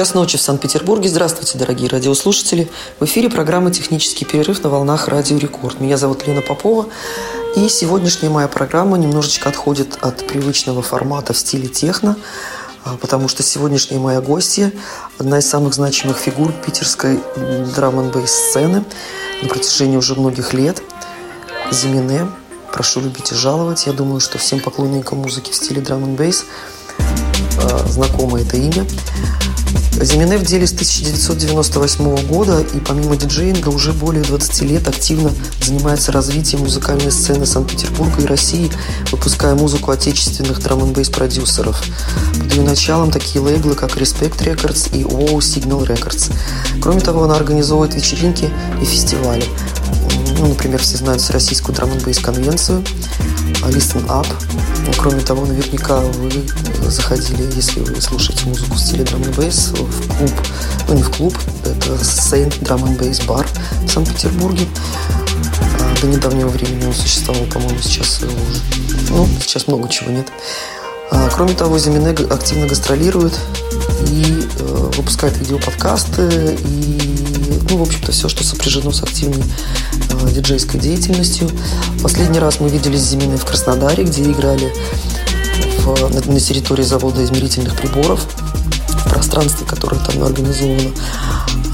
Час ночи в Санкт-Петербурге. Здравствуйте, дорогие радиослушатели. В эфире программа «Технический перерыв» на волнах Радио Рекорд. Меня зовут Лена Попова. И сегодняшняя моя программа немножечко отходит от привычного формата в стиле техно, а, потому что сегодняшняя моя гостья – одна из самых значимых фигур питерской драм н сцены на протяжении уже многих лет. Зимине. Прошу любить и жаловать. Я думаю, что всем поклонникам музыки в стиле драм н а, знакомо это имя. Зимине в деле с 1998 года и помимо диджеинга уже более 20 лет активно занимается развитием музыкальной сцены Санкт-Петербурга и России, выпуская музыку отечественных драм н продюсеров. Под ее началом такие лейблы, как Respect Records и Wow Signal Records. Кроме того, она организовывает вечеринки и фестивали. Ну, например, все знают российскую драм н конвенцию Listen Up. Кроме того, наверняка вы заходили, если вы слушаете музыку в стиле драм н в клуб, ну не в клуб, это Saint Drum and Bass Bar в Санкт-Петербурге. А, до недавнего времени он существовал, по-моему, сейчас уже, ну, сейчас много чего нет. А, кроме того, Зимине активно гастролирует и э, выпускает видеоподкасты и, ну, в общем-то, все, что сопряжено с активной э, диджейской деятельностью. Последний раз мы виделись с Зиминой в Краснодаре, где играли в, на, на территории завода измерительных приборов пространстве, которое там организовано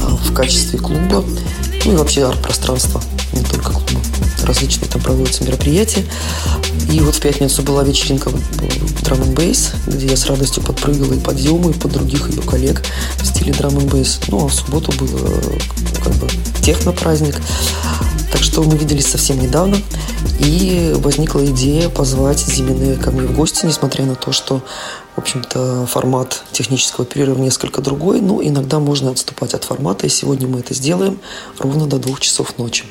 а, в качестве клуба, ну и вообще арт-пространство, не только. Различные там проводятся мероприятия. И вот в пятницу была вечеринка драм н бейс, где я с радостью подпрыгала и подъемы, и под других ее коллег в стиле драм н бейс. Ну, а в субботу был как бы техно-праздник. Так что мы виделись совсем недавно. И возникла идея позвать Зимины ко мне в гости, несмотря на то, что в общем-то, формат технического перерыва несколько другой, но иногда можно отступать от формата, и сегодня мы это сделаем ровно до двух часов ночи.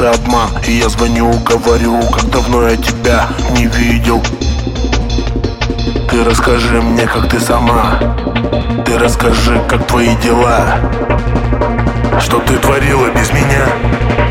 И обман. И я звоню, говорю, как давно я тебя не видел. Ты расскажи мне, как ты сама. Ты расскажи, как твои дела. Что ты творила без меня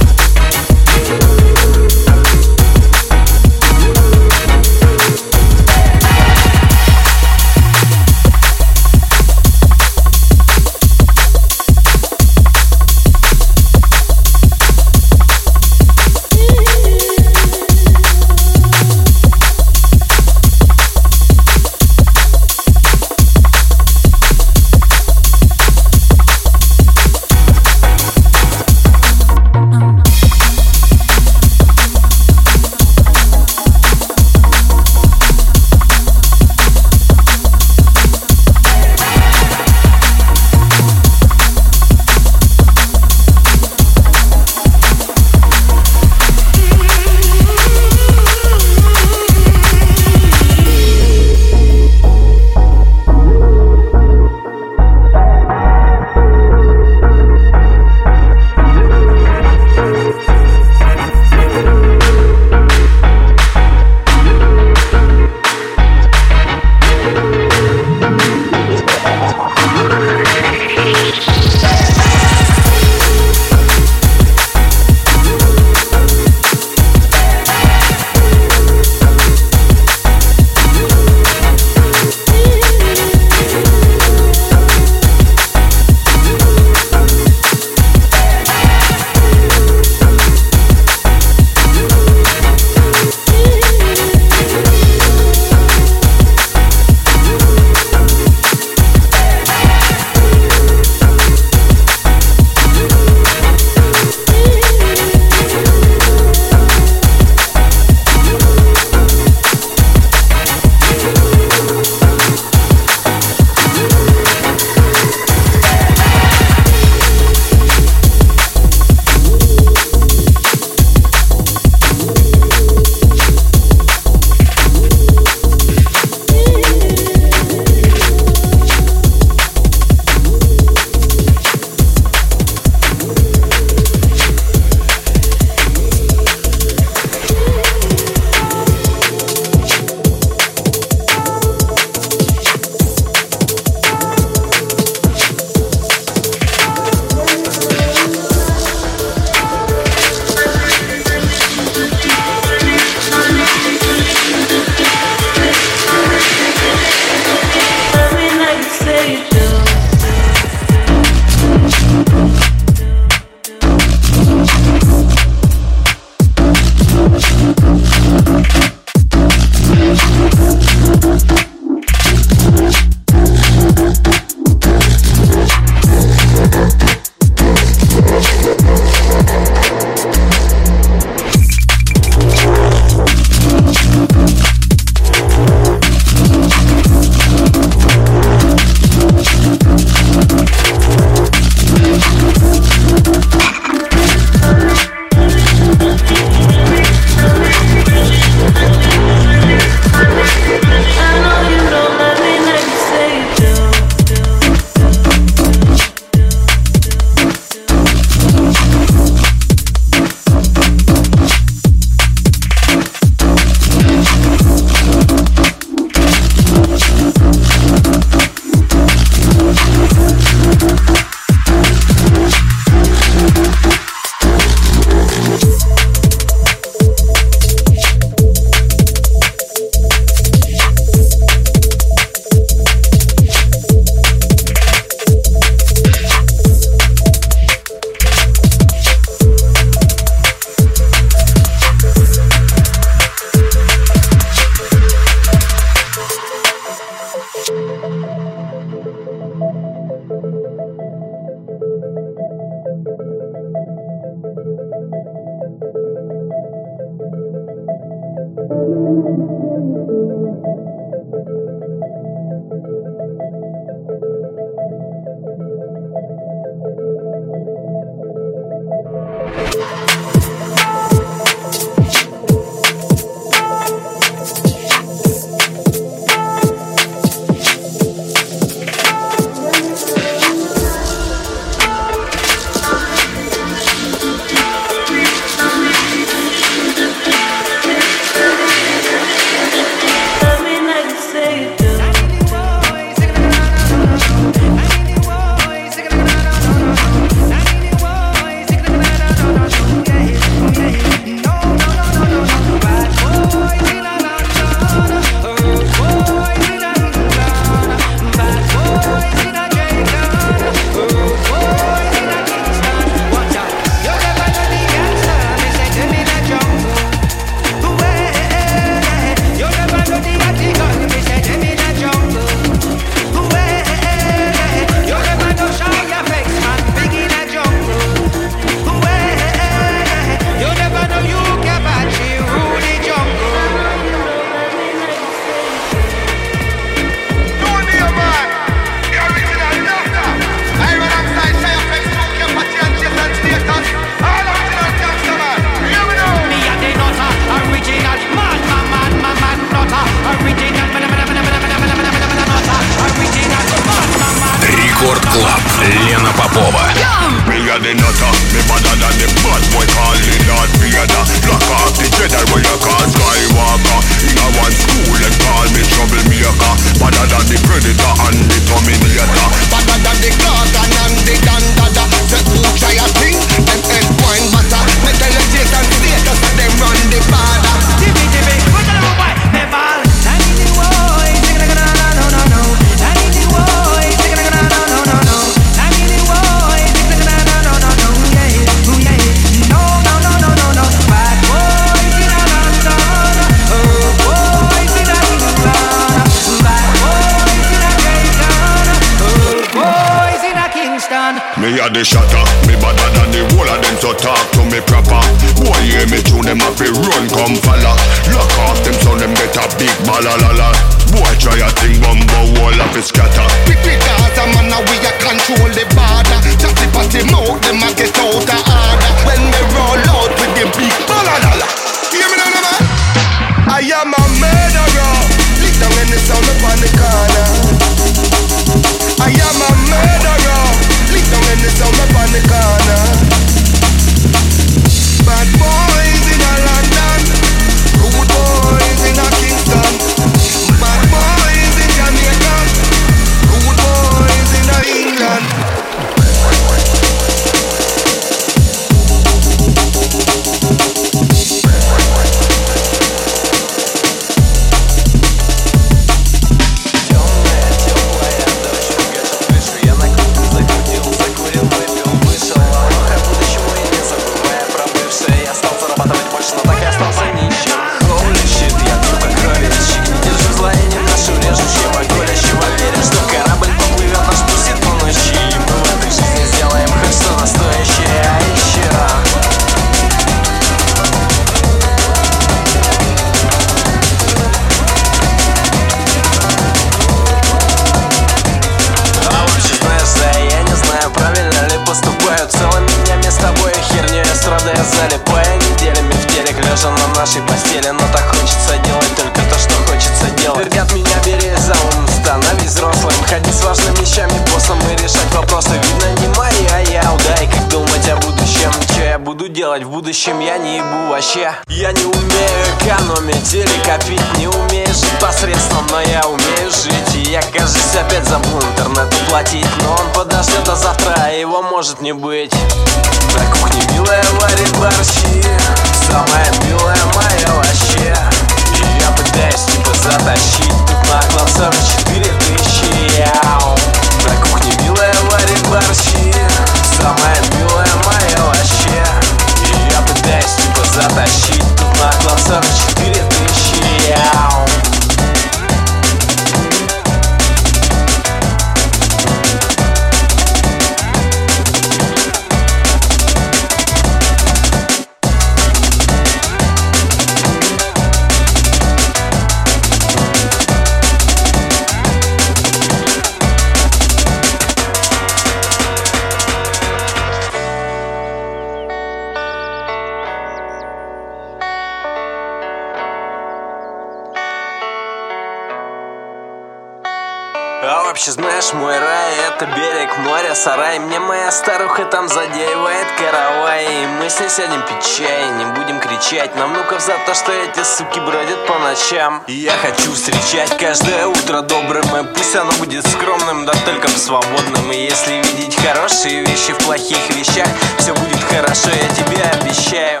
сядем пить чай, не будем кричать. На внуков за то, что эти суки бродят по ночам. И я хочу встречать каждое утро добрым И пусть оно будет скромным, да только свободным. И если видеть хорошие вещи в плохих вещах Все будет хорошо, я тебе обещаю.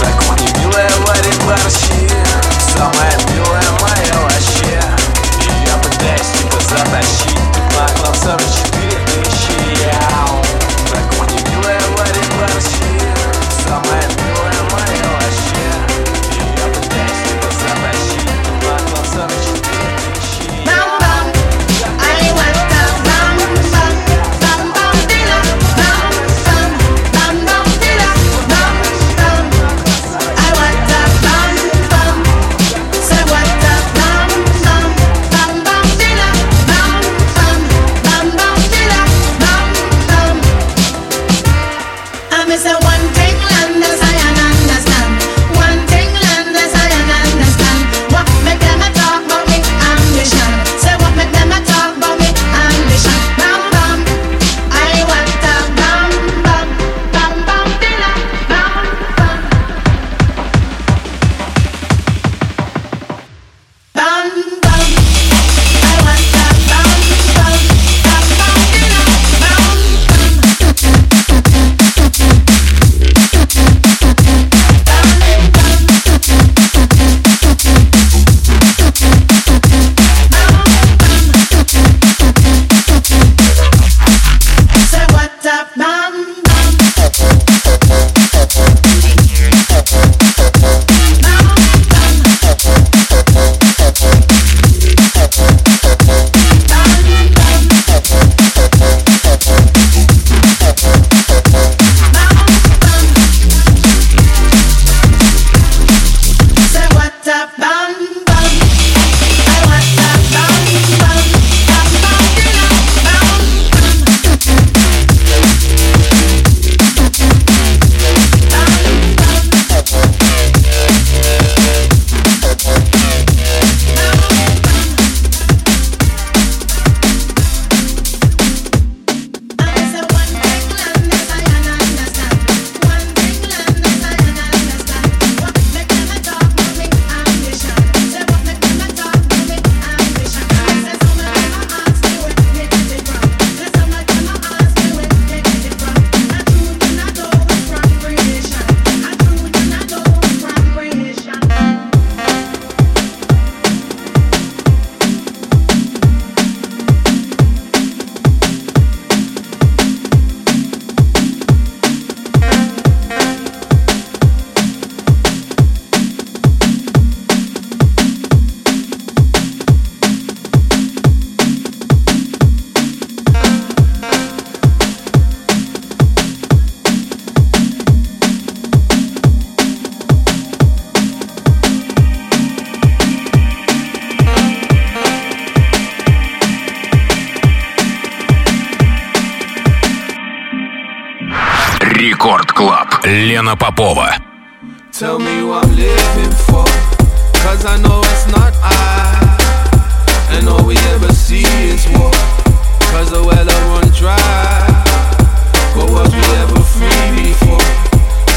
На кухне белая варит борщи Самая белая моя вообще. И я пытаюсь тебя затащить. Елена Попова. Tell me what I'm living for, cause I know it's not I. And all we ever see is war, cause the well run dry. But was we ever free before?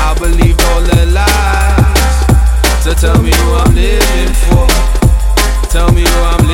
I believed all their lies. So tell me who I'm living for, tell me who I'm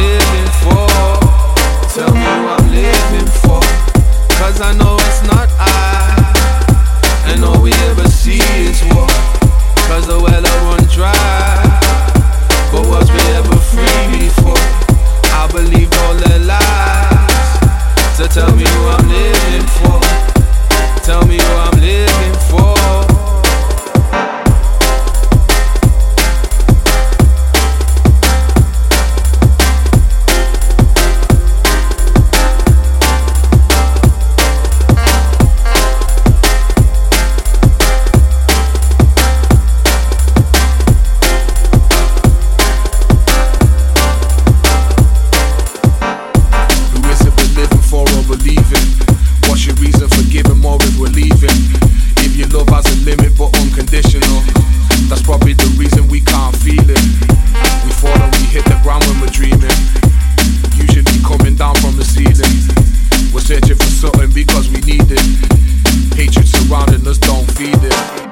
something because we need it. Hatred surrounding us, don't feed it.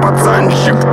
пацанчик.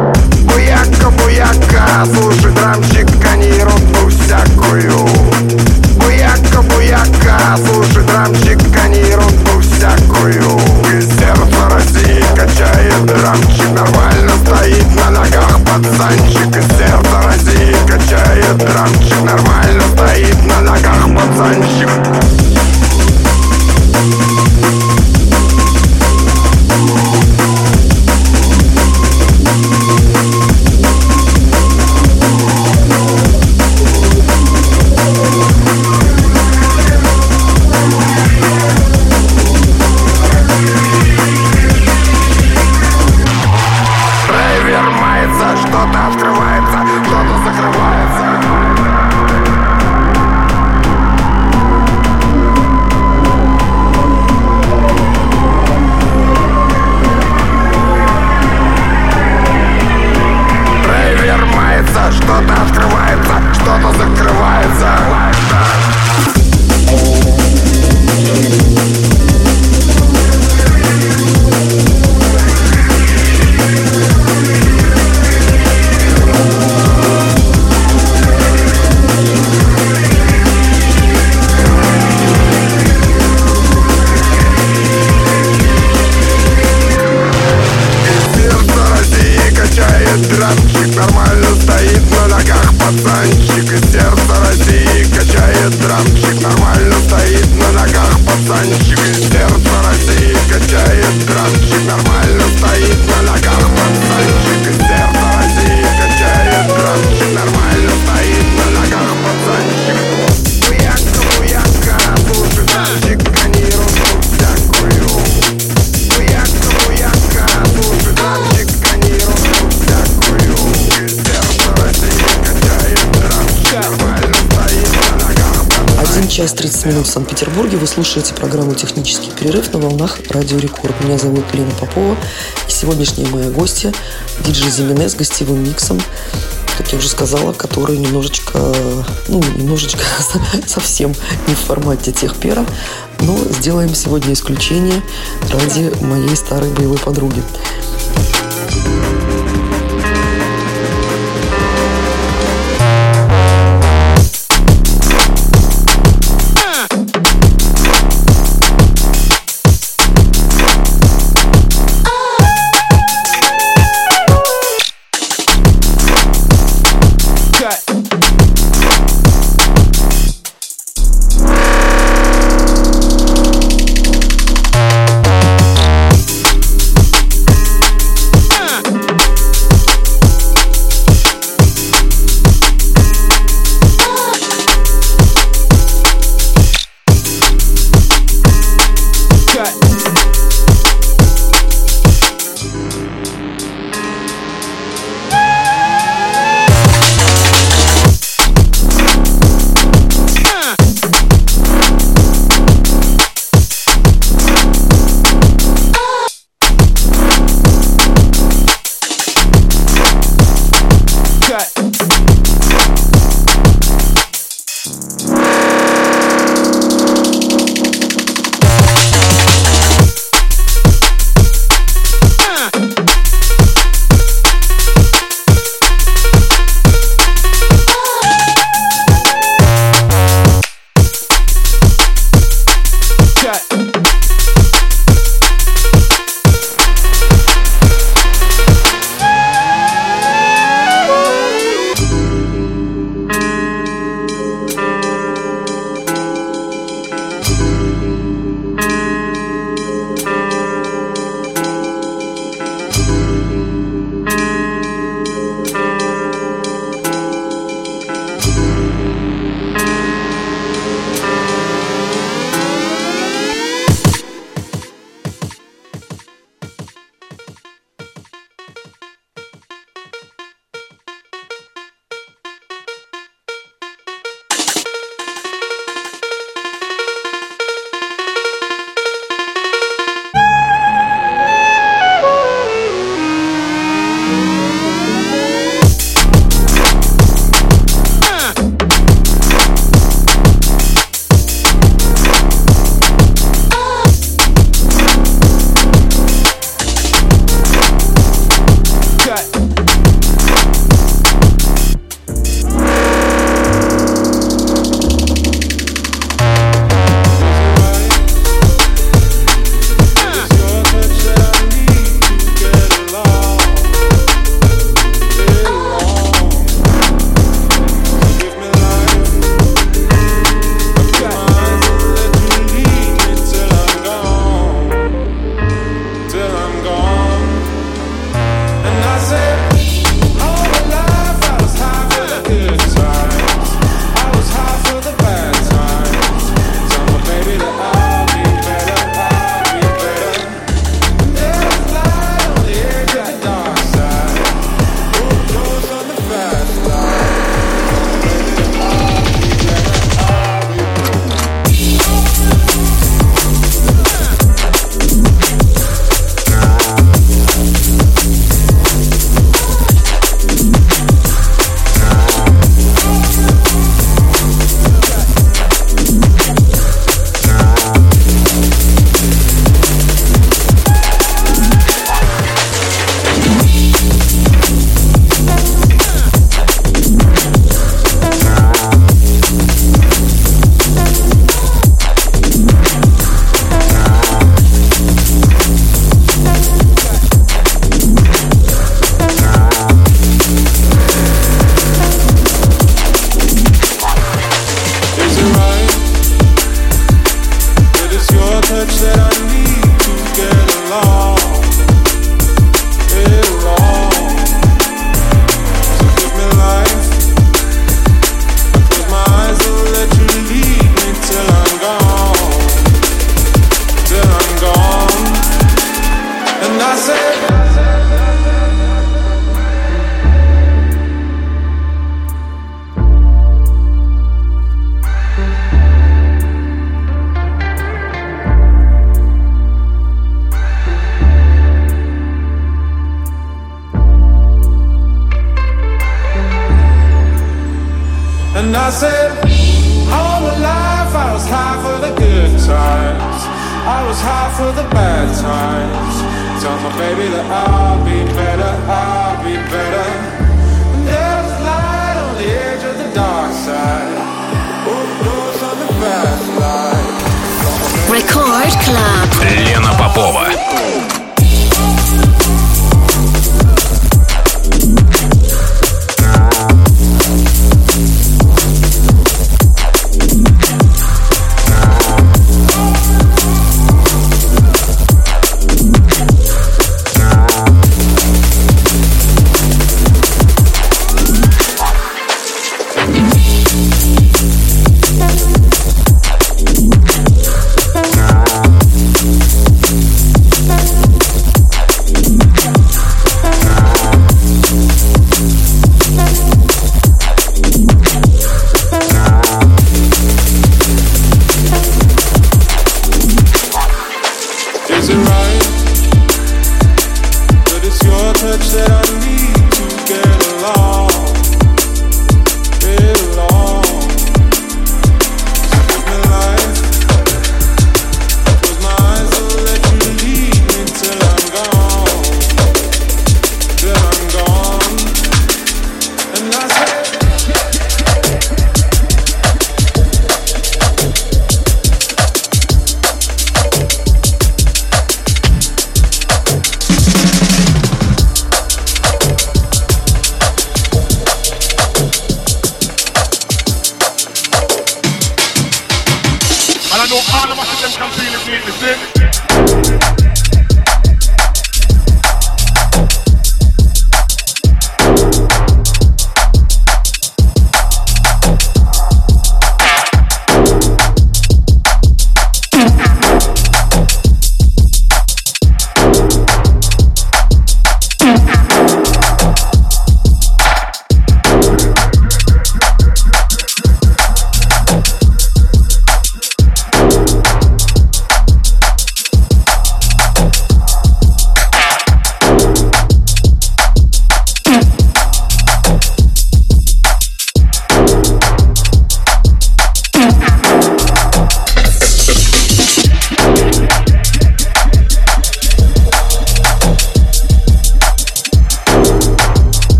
Час 30 минут в Санкт-Петербурге. Вы слушаете программу «Технический перерыв» на волнах «Радио Рекорд». Меня зовут Лена Попова. И сегодняшняя моя гостья – диджей Зимине с гостевым миксом, как я уже сказала, который немножечко, ну, немножечко совсем не в формате техпера, но сделаем сегодня исключение ради моей старой боевой подруги.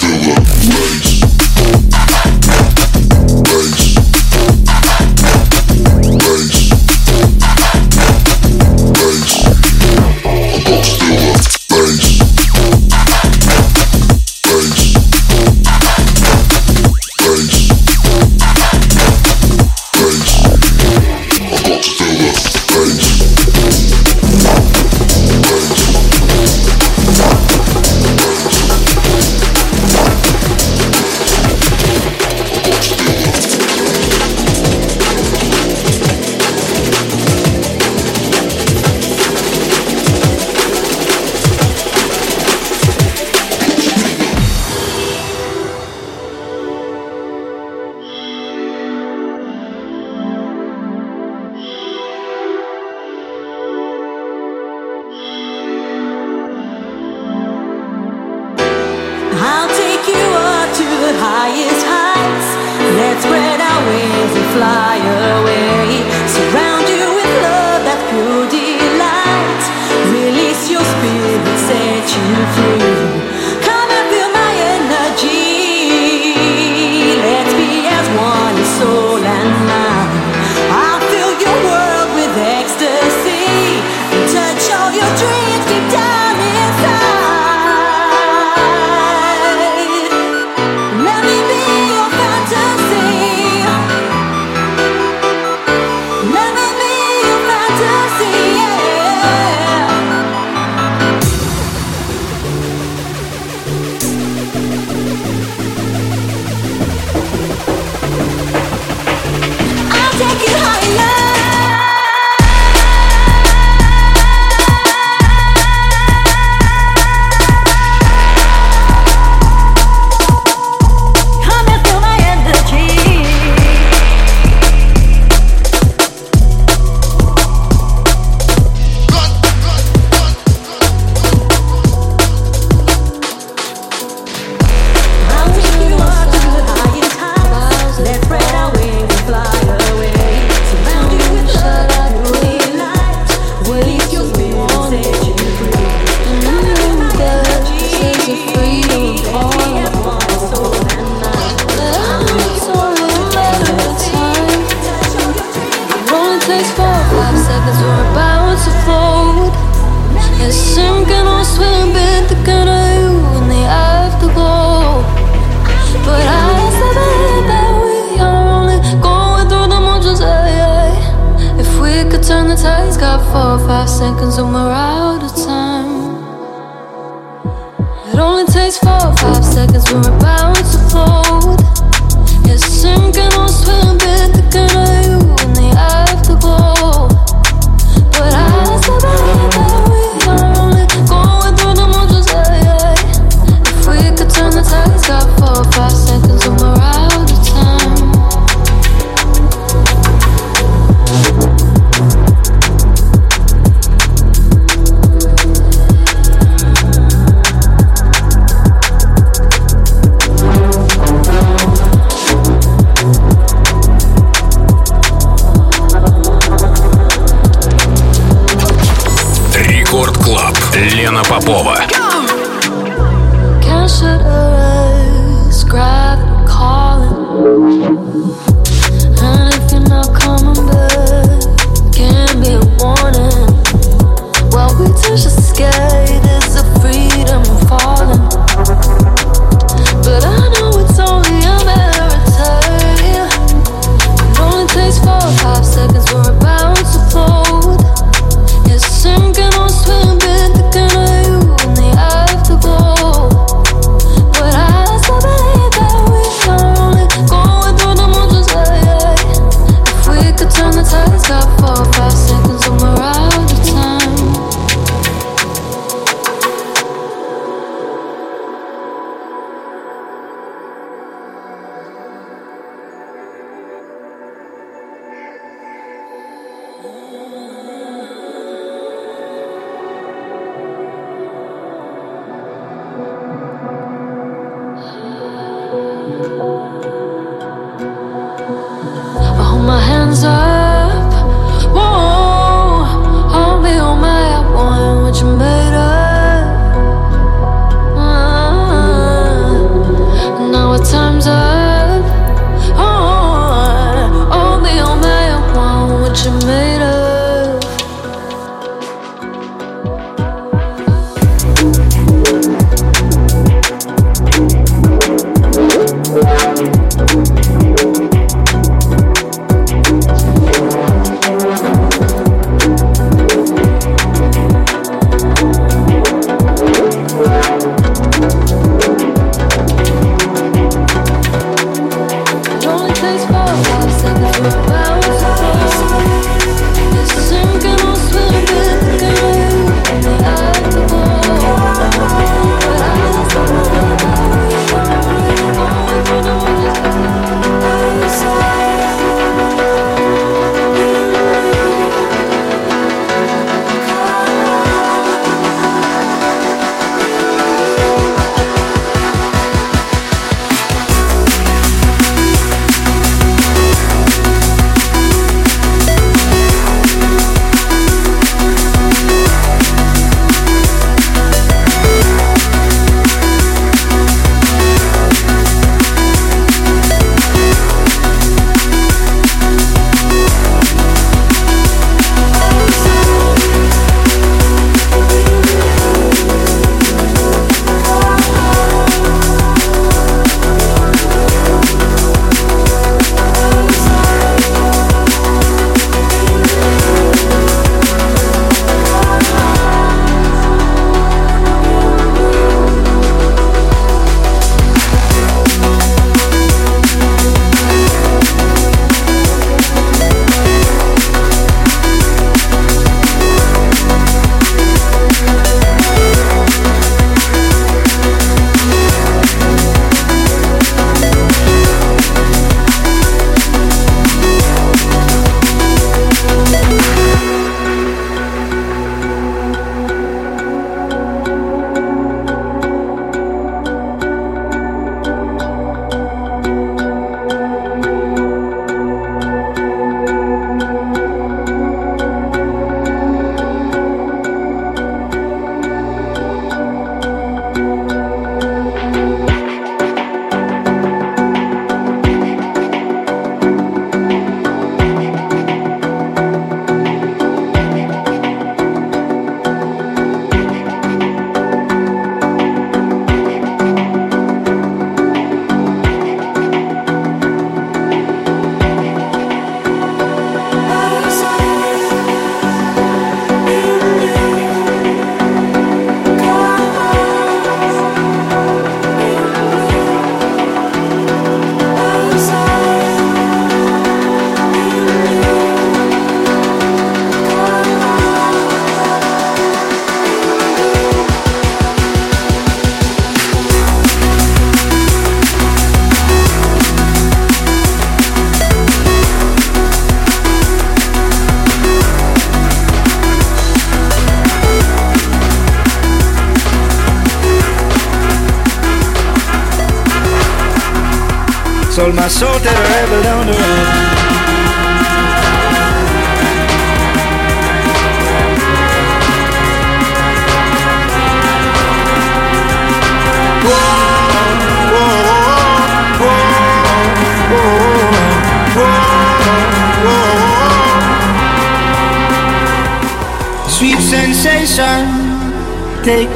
Still a waste.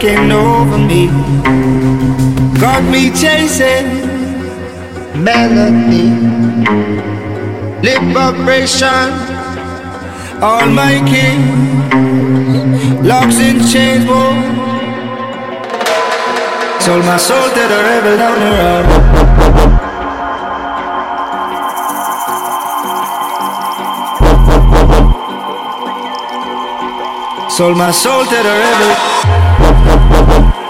Taking over me. Got me chasing melody. Lip vibration, all my king. Locks in chains, whoa. Sold my soul to the rebel down the road. Sold my soul to the Whoa, whoa.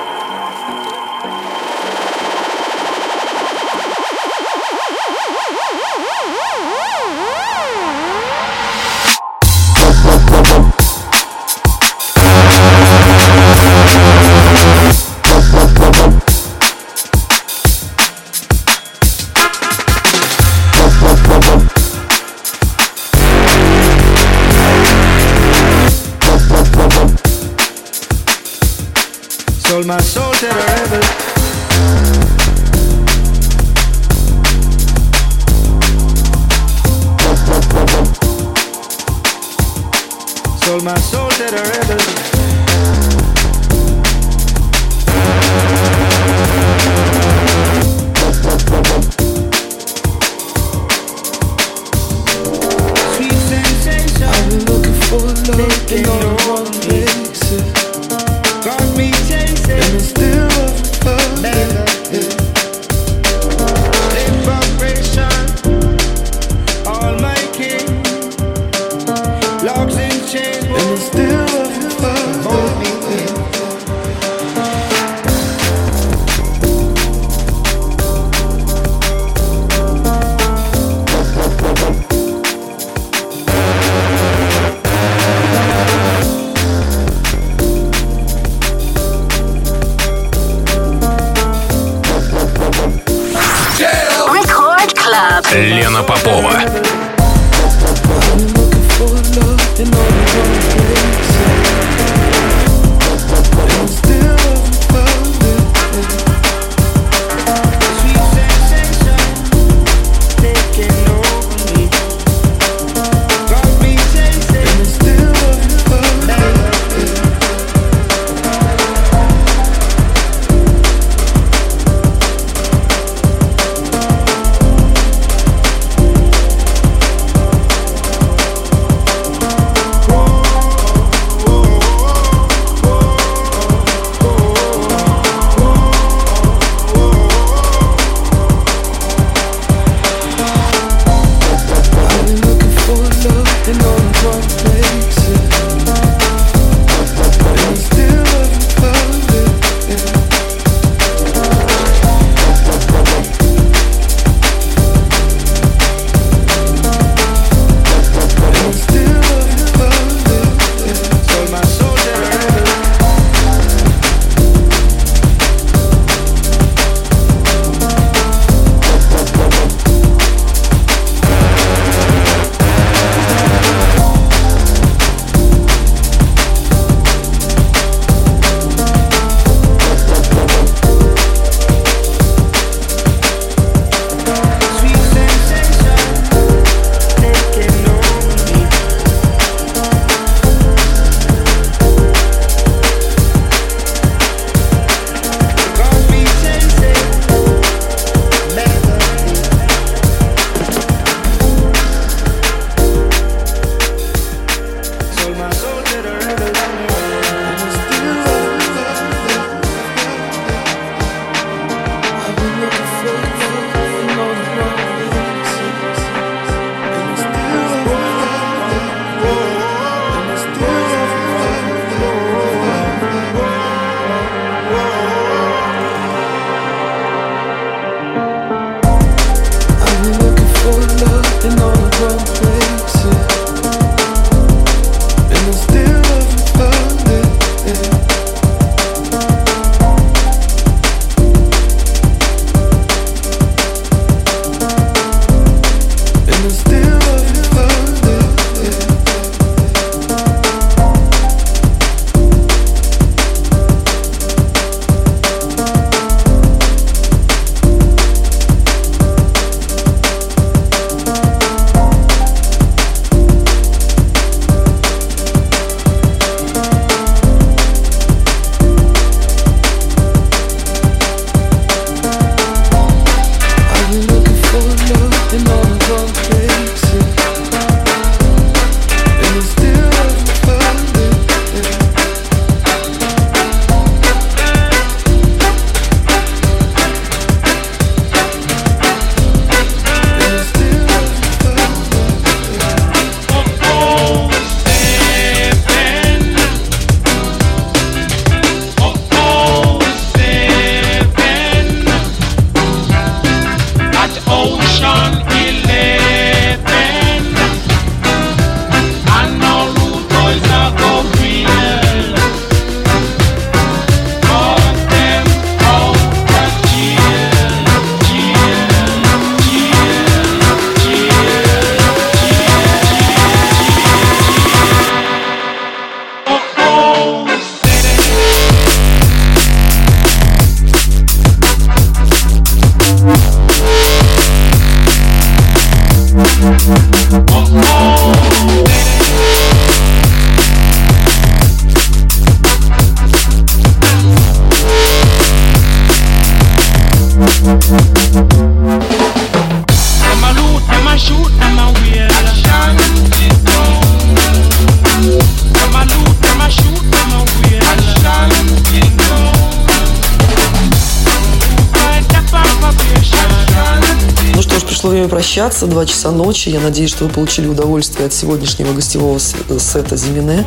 Прощаться. Два часа ночи. Я надеюсь, что вы получили удовольствие от сегодняшнего гостевого с- сета Зимине,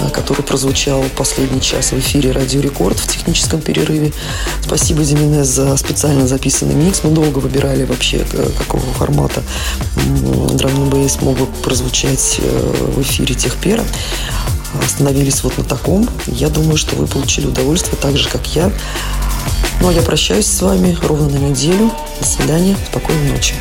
э, который прозвучал последний час в эфире Радио Рекорд в техническом перерыве. Спасибо, Зимине, за специально записанный микс. Мы долго выбирали вообще, э, какого формата драм бейс мог бы прозвучать э, в эфире Техпера. Остановились вот на таком. Я думаю, что вы получили удовольствие так же, как я. Ну, а я прощаюсь с вами ровно на неделю. До свидания. Спокойной ночи.